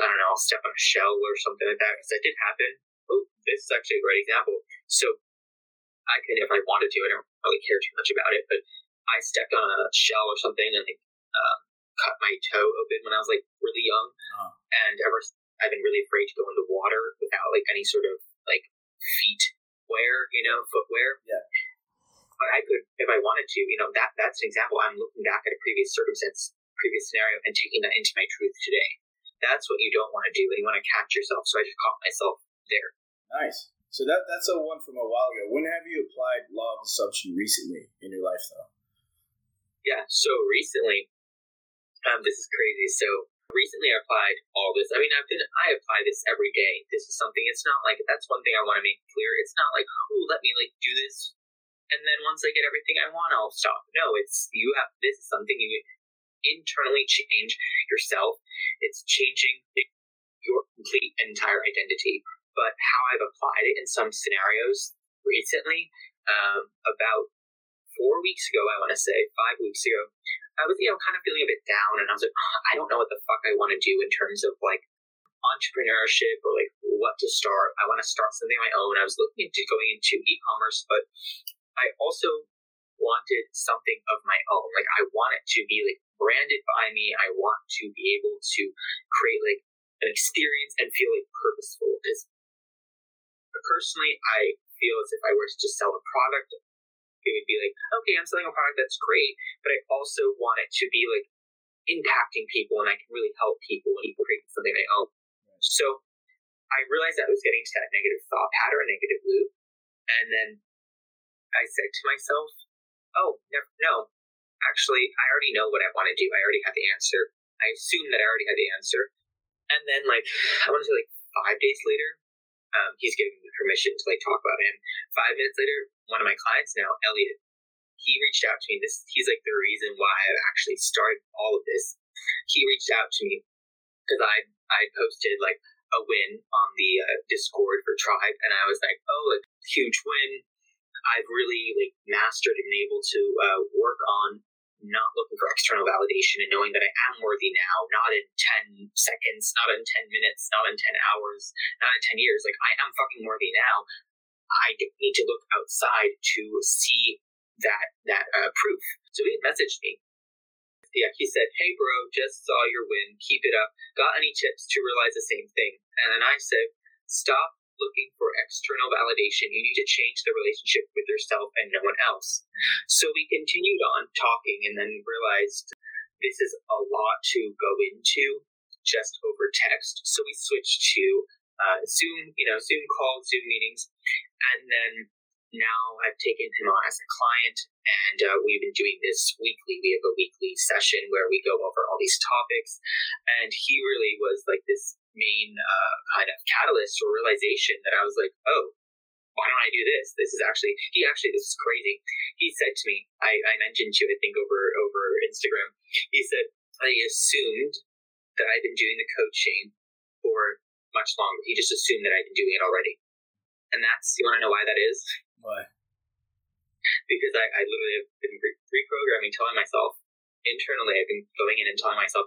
I don't know, I'll step on a shell or something like that, because that did happen. Oh, this is actually a great example. So I could, if I wanted to, I don't really care too much about it, but I stepped on a shell or something and um, cut my toe open when I was like really young, Oh. and ever I've been really afraid to go into water without like any sort of like feet wear, you know, footwear. Yeah. But I could, if I wanted to, you know, that that's an example. I'm looking back at a previous circumstance, previous scenario, and taking that into my truth today. That's what you don't want to do, and you want to catch yourself. So I just caught myself there. Nice. So that that's a one from a while ago. When have you applied law of assumption recently in your life, though? Yeah. So recently, um, this is crazy. So recently, I applied all this. I mean, I've been I apply this every day. This is something. It's not like that's one thing I want to make clear. It's not like oh, let me like do this, and then once I get everything I want, I'll stop. No, it's you have this is something you internally change yourself. It's changing your complete entire identity. But how I've applied it in some scenarios recently, um, about four weeks ago, I want to say five weeks ago, I was, you know, kind of feeling a bit down, and I was like, "Oh, I don't know what the fuck I want to do in terms of like entrepreneurship or like what to start. I want to start something of my own. I was looking into going into e-commerce, but I also wanted something of my own. Like I want it to be like branded by me. I want to be able to create like an experience and feel like purposeful. Because personally, I feel as if I were to just sell a product, it would be like, okay, I'm selling a product that's great, but I also want it to be like impacting people and I can really help people and create something I own. So I realized I was getting to that negative thought pattern, negative loop. And then I said to myself, oh, never, no, actually, I already know what I want to do. I already have the answer. I assume that I already had the answer. And then, like, I want to say, like, five days later, um, he's giving me permission to, like, talk about him. Five minutes later, one of my clients now, Elliot, he reached out to me. This He's, like, the reason why I've actually started all of this. He reached out to me because I, I posted, like, a win on the uh, Discord for Tribe, and I was like, oh, like, huge win. I've really like mastered and been able to uh, work on not looking for external validation and knowing that I am worthy now, not in 10 seconds, not in 10 minutes, not in 10 hours, not in 10 years. Like, I am fucking worthy now. I need to look outside to see that that uh, proof. So he messaged me. Yeah, he said, "Hey, bro, just saw your win. Keep it up. Got any tips to realize the same thing?" And then I said, "Stop looking for external validation. You need to change the relationship with yourself and no one else. So we continued on talking and then realized this is a lot to go into just over text. So we switched to uh, Zoom, you know, Zoom calls, Zoom meetings. And then now I've taken him on as a client and uh, we've been doing this weekly. We have a weekly session where we go over all these topics. And he really was like this main uh, kind of catalyst or realization that I was like, oh, why don't I do this? This is actually he actually this is crazy. He said to me, I, I mentioned you I think over over Instagram. He said I assumed that I've been doing the coaching for much longer. He just assumed that I've been doing it already. And that's you want to know why that is? Why? Because I, I literally have been re- reprogramming, telling myself internally, I've been going in and telling myself,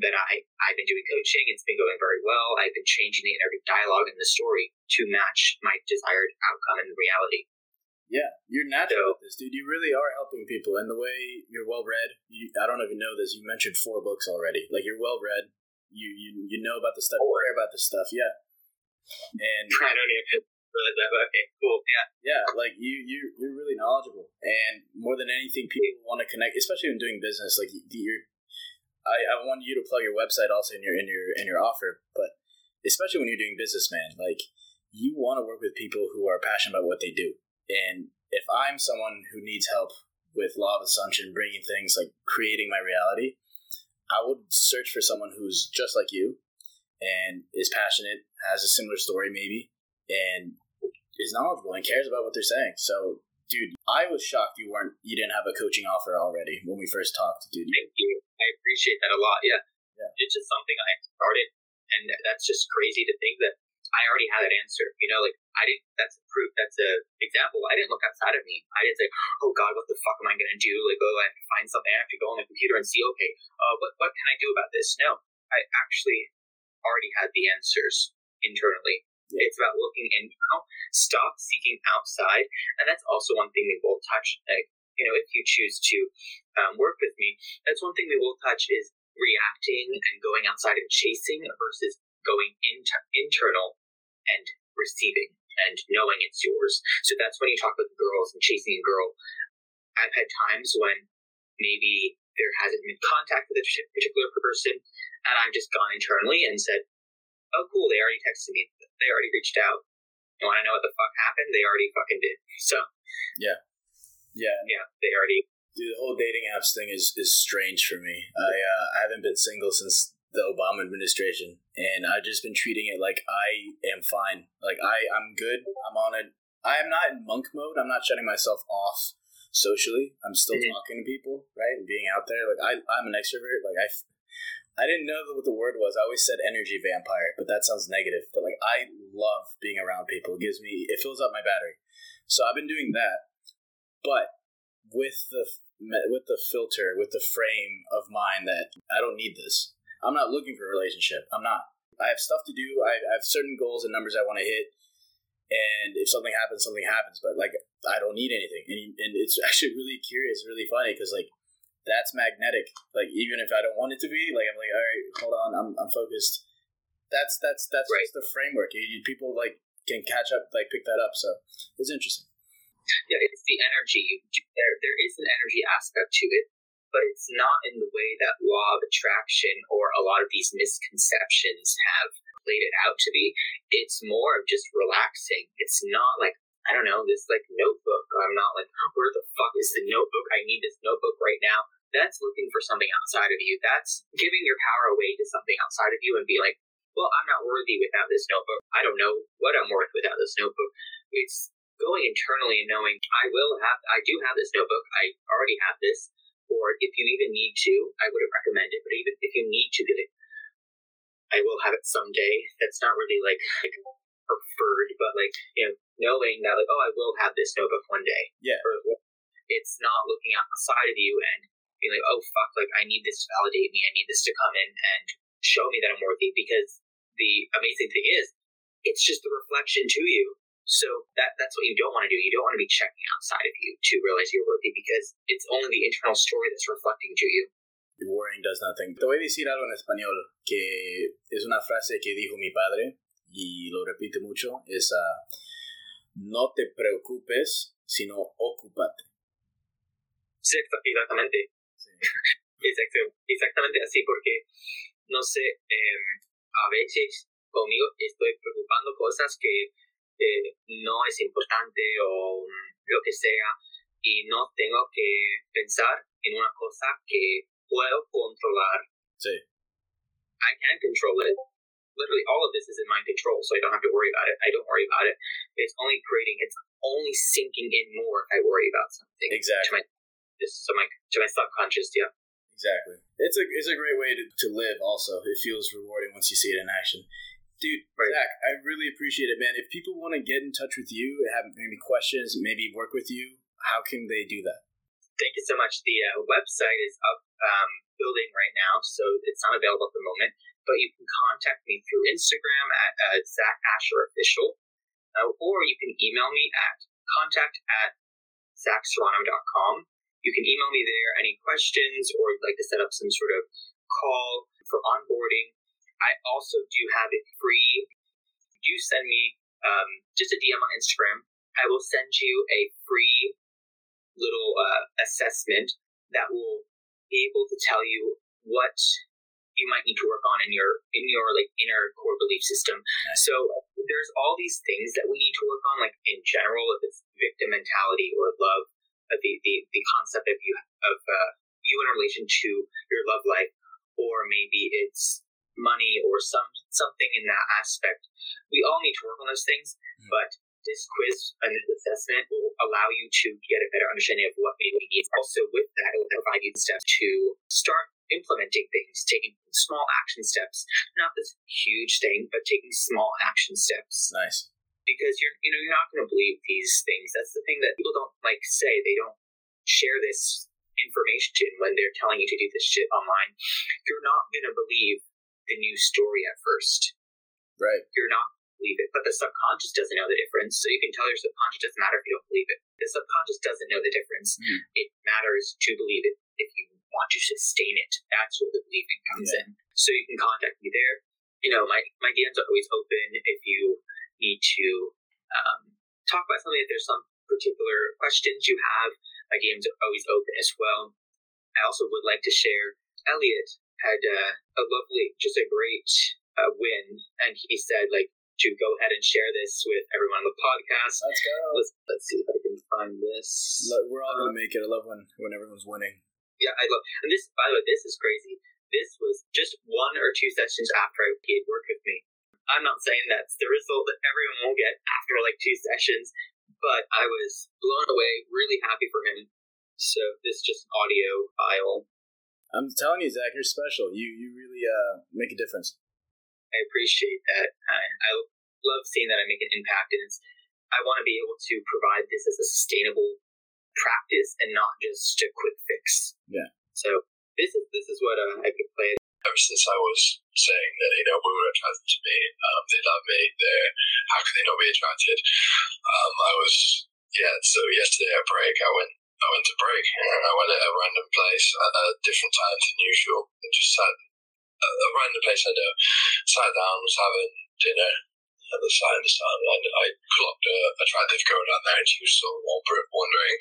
that I, I've been doing coaching. It's been going very well. I've been changing the inner dialogue in the story to match my desired outcome in reality. Yeah, you're natural So- at this, dude. You really are helping people, and the way you're well read. You, I don't you know this. You mentioned four books already. Like you're well read. You you you know about the stuff. You Four. care about the stuff. Yeah, and I don't even okay, cool. Yeah. yeah, like you you you're really knowledgeable, and more than anything, people want to connect, especially when doing business. Like you- you're, I I want you to plug your website also in your in your in your offer, but especially when you're doing business, man, like you want to work with people who are passionate about what they do. And if I'm someone who needs help with law of assumption, bringing things like creating my reality, I would search for someone who's just like you and is passionate, has a similar story maybe, and is knowledgeable and cares about what they're saying. So, dude, I was shocked you weren't you didn't have a coaching offer already when we first talked, dude. Thank you. I appreciate that a lot. Yeah. Yeah. It's just something I started, and that's just crazy to think that I already had that answer. You know, like I didn't. That's a proof. That's a example. I didn't look outside of me. I didn't say, "Oh God, what the fuck am I gonna do?" Like, oh, I have to find something. I have to go on the computer and see. Okay, uh, what what can I do about this? No, I actually already had the answers internally. Yeah. It's about looking internal. Stop seeking outside, and that's also one thing we will touch. Like, you know, if you choose to um, work with me, that's one thing we will touch is reacting and going outside and chasing versus going inter- internal and receiving and knowing it's yours. So that's when you talk with girls and chasing a girl. I've had times when maybe there hasn't been contact with a particular person, and I've just gone internally and said, "Oh, cool! They already texted me. They already reached out. You want to know what the fuck happened? They already fucking did." So, yeah, yeah, yeah, they already. Dude, the whole dating apps thing is is strange for me. I uh, I haven't been single since the Obama administration, and I've just been treating it like I am fine. Like I, I'm good. I'm on it. I am not in monk mode. I'm not shutting myself off socially. I'm still mm-hmm. talking to people, right, and being out there. Like I, I'm an extrovert. Like I, I didn't know what the word was. I always said energy vampire, but that sounds negative. But like I love being around people. It gives me, it fills up my battery. So I've been doing that, but with the with the filter, with the frame of mind that I don't need this. I'm not looking for a relationship. I'm not. I have stuff to do. I, I have certain goals and numbers I want to hit. And if something happens, something happens. But like, I don't need anything. And, and it's actually really curious, really funny because like, that's magnetic. Like, even if I don't want it to be, like, I'm like, all right, hold on, I'm, I'm focused. That's that's that's right. just the framework. You, you, people like can catch up, like pick that up. So it's interesting. Yeah, it's the energy. There, there is an energy aspect to it but it's not in the way that law of attraction or a lot of these misconceptions have played it out to be. It's more of just relaxing. It's not like, I don't know, this like notebook. I'm not like, where the fuck is the notebook? I need this notebook right now. That's looking for something outside of you. That's giving your power away to something outside of you and be like, well, I'm not worthy without this notebook. I don't know what I'm worth without this notebook. It's going internally and knowing I will have, I do have this notebook. I already have this or if you even need to, I wouldn't recommend it, but even if you need to get it, I will have it someday. That's not really like, like preferred, but like, you know, knowing that like, oh, I will have this notebook one day. Yeah. Or it's not looking outside of you and being like, oh fuck, like I need this to validate me. I need this to come in and show me that I'm worthy because the amazing thing is it's just the reflection to you. So that that's what you don't want to do. You don't want to be checking outside of you to realize you're worthy because it's only the internal story that's reflecting to you. Worrying does nothing. Te voy a decir algo en español que es una frase que dijo mi padre y lo repite mucho. Es uh, no te preocupes, sino ocúpate. Sí, exactamente. Sí. exactamente así porque, no sé, eh, a veces conmigo estoy preocupando cosas que no es importante o lo que sea y no tengo que pensar en una cosa que puedo controlar. Sí. I can control it. Literally, all of this is in my control, so I don't have to worry about it. I don't worry about it. It's only creating, it's only sinking in more if I worry about something. Exactly. To my, so my, to my subconscious, yeah. Exactly. It's a, it's a great way to, to live, also. It feels rewarding once you see it in action. Dude, right. Zach, I really appreciate it, man. If people want to get in touch with you, have maybe questions, maybe work with you, how can they do that? Thank you so much. The uh, website is up um, building right now, so it's not available at the moment. But you can contact me through Instagram at uh, Zach Asher Official, uh, or you can email me at contact at zachserrano.com. You can email me there any questions or you'd like to set up some sort of call for onboarding I also do have it free. You send me um, just a DM on Instagram. I will send you a free little uh, assessment that will able to tell you what you might need to work on in your in your like inner core belief system. So there's all these things that we need to work on, like in general, if it's victim mentality or love, uh, the, the the concept of you of uh, you in relation to your love life, or maybe it's money or some something in that aspect. We all need to work on those things, mm-hmm. but this quiz and this assessment will allow you to get a better understanding of what maybe needs. Also, with that, it will provide you the steps to start implementing things, taking small action steps. Not this huge thing, but taking small action steps. Nice. Because you're, you know, you're not going to believe these things. That's the thing that people don't like say. They don't share this information when they're telling you to do this shit online. You're not going to believe the new story at first. Right. You're not believe it, but the subconscious doesn't know the difference. So you can tell your subconscious doesn't matter if you don't believe it. The subconscious doesn't know the difference. Mm. It matters to believe it. If you want to sustain it. That's where the believing comes yeah. in. So you can contact me there. You know, my, my DMs are always open if you need to um, talk about something, if there's some particular questions you have, my DMs are always open as well. I also would like to share Elliot had uh, a lovely, just a great uh, win, and he said like to go ahead and share this with everyone on the podcast. Let's go. Let's, let's see if I can find this. We're all gonna make it. I love when when everyone's winning. Yeah, I love. And this, by the way, this is crazy. This was just one or two sessions after he had worked with me. I'm not saying that's the result that everyone will get after like two sessions, but I was blown away, really happy for him. So this is just an audio file. I'm telling you, Zach, you're special. You you really uh, make a difference. I appreciate that. I, I love seeing that I make an impact, and I want to be able to provide this as a sustainable practice and not just a quick fix. Yeah. So this is this is what uh, I could play ever since I was saying that you know women are attracted to me, um, they love me. They how could they not be attracted? Um, I was yeah. So yesterday at break, I went I went to break and I went at a random place at a different time than usual and just sat at a random place I know, sat down, was having dinner, at the side of the sun, and I clocked a attractive girl down there, and she was sort of wondering,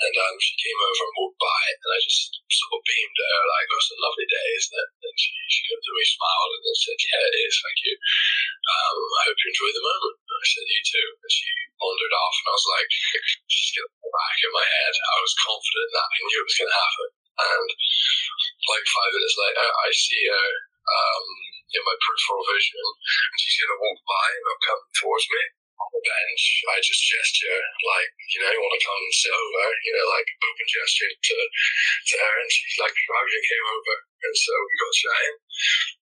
and um, she came over and walked by, and I just sort of beamed at her like, "Oh, it's a lovely day, isn't it?" And she she looked at me, smiled, and then said, "Yeah, it is, thank you. Um, I hope you enjoy the moment." And I said, "You too." And she wandered off, and I was like, "She's gonna go back in my head." I was confident that I knew it was gonna happen, and like five minutes later, I see her. Um, in my peripheral vision, and she's to walk by and come towards me on the bench. I just gesture like, you know, you want to come and sit over, you know, like open gesture to, to her, and she's like, and came over, and so we got chatting,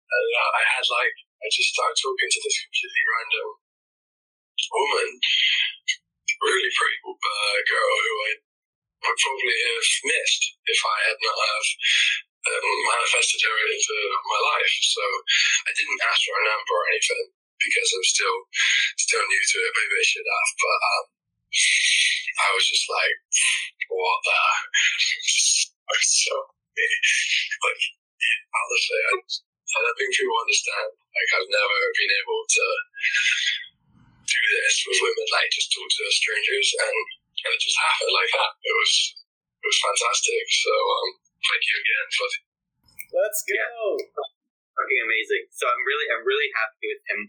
and uh, I had like, I just started talking to this completely random woman, really pretty uh, girl who I would probably have missed if I had not have um, manifested her into my life. So I didn't ask for a number or anything because I'm still still new to it. Maybe I should have, but um, I was just like, what the? so like honestly, I, I don't think people understand. Like I've never been able to do this with women, like just talk to strangers, and, and it just happened like that. It was it was fantastic. So um, Thank you again, Fuzzy. Let's go. Yeah. Fucking amazing. So I'm really, I'm really happy with him.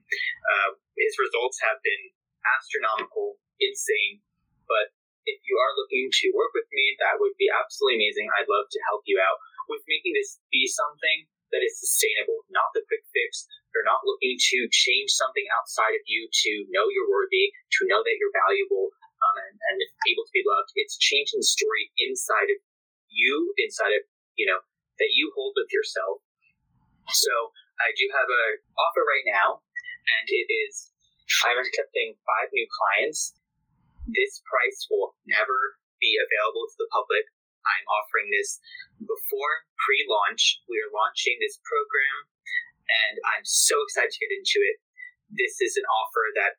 Uh, his results have been astronomical, insane. But if you are looking to work with me, that would be absolutely amazing. I'd love to help you out with making this be something that is sustainable, not the quick fix. You're not looking to change something outside of you to know you're worthy, to know that you're valuable, um, and, and able to be loved. It's changing the story inside of you inside of, you know, that you hold with yourself. So I do have a offer right now, and it is I'm accepting five new clients. This price will never be available to the public. I'm offering this before pre-launch. We are launching this program, and I'm so excited to get into it. This is an offer that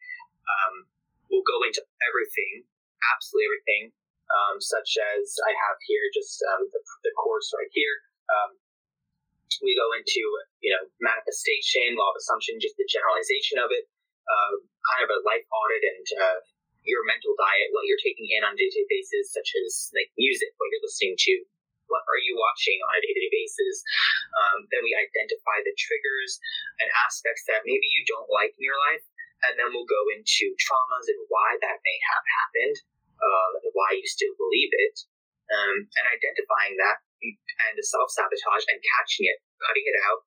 um, will go into everything, absolutely everything, um, such as I have here just um, the, the, course right here. Um, we go into you know manifestation, law of assumption, just the generalization of it, uh, kind of a life audit and uh, your mental diet, what you're taking in on a day-to-day basis, such as like music, what you're listening to, what are you watching on a day-to-day basis. Um, then we identify the triggers and aspects that maybe you don't like in your life, and then we'll go into traumas and why that may have happened um, and why you still believe it, um, and identifying that and the self sabotage and catching it, cutting it out,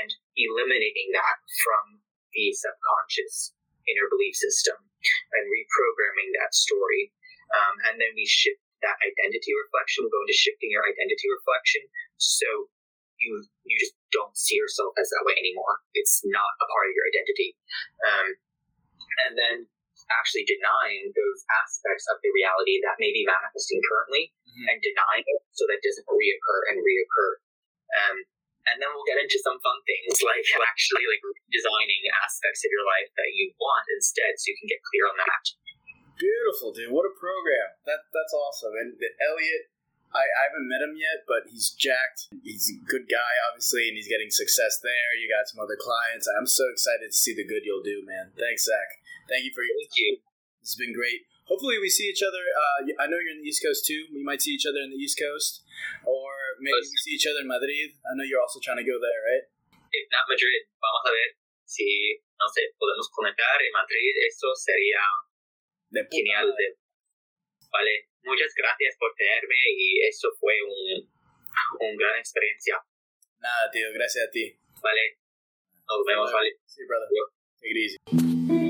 and eliminating that from the subconscious inner belief system and reprogramming that story. Um, and then we shift that identity reflection. We'll go into shifting your identity reflection. So you you just don't see yourself as that way anymore. It's not a part of your identity. Um, and then actually denying those aspects of the reality that may be manifesting currently mm-hmm. and denying it so that it doesn't reoccur and reoccur. Um, and then we'll get into some fun things like actually like designing aspects of your life that you want instead so you can get clear on that. Beautiful, dude. What a program. That that's awesome. And Elliot, I, I haven't met him yet, but he's jacked. He's a good guy, obviously, and he's getting success there. You got some other clients. I'm so excited to see the good you'll do, man. Thanks, Zach. Thank you for your Thank you. This has been great. Hopefully, we see each other. Uh, I know you're in the East Coast too. We might see each other in the East Coast, or maybe we see each other in Madrid. I know you're also trying to go there, right? If not Madrid, vamos a ver si, no sé, podemos comentar en Madrid. Eso sería De genial. de- Vale, muchas gracias por tenerme y eso fue un, un gran experiencia. Nada, tío. Gracias a ti. Vale, nos vemos, vale. You, brother. Easy.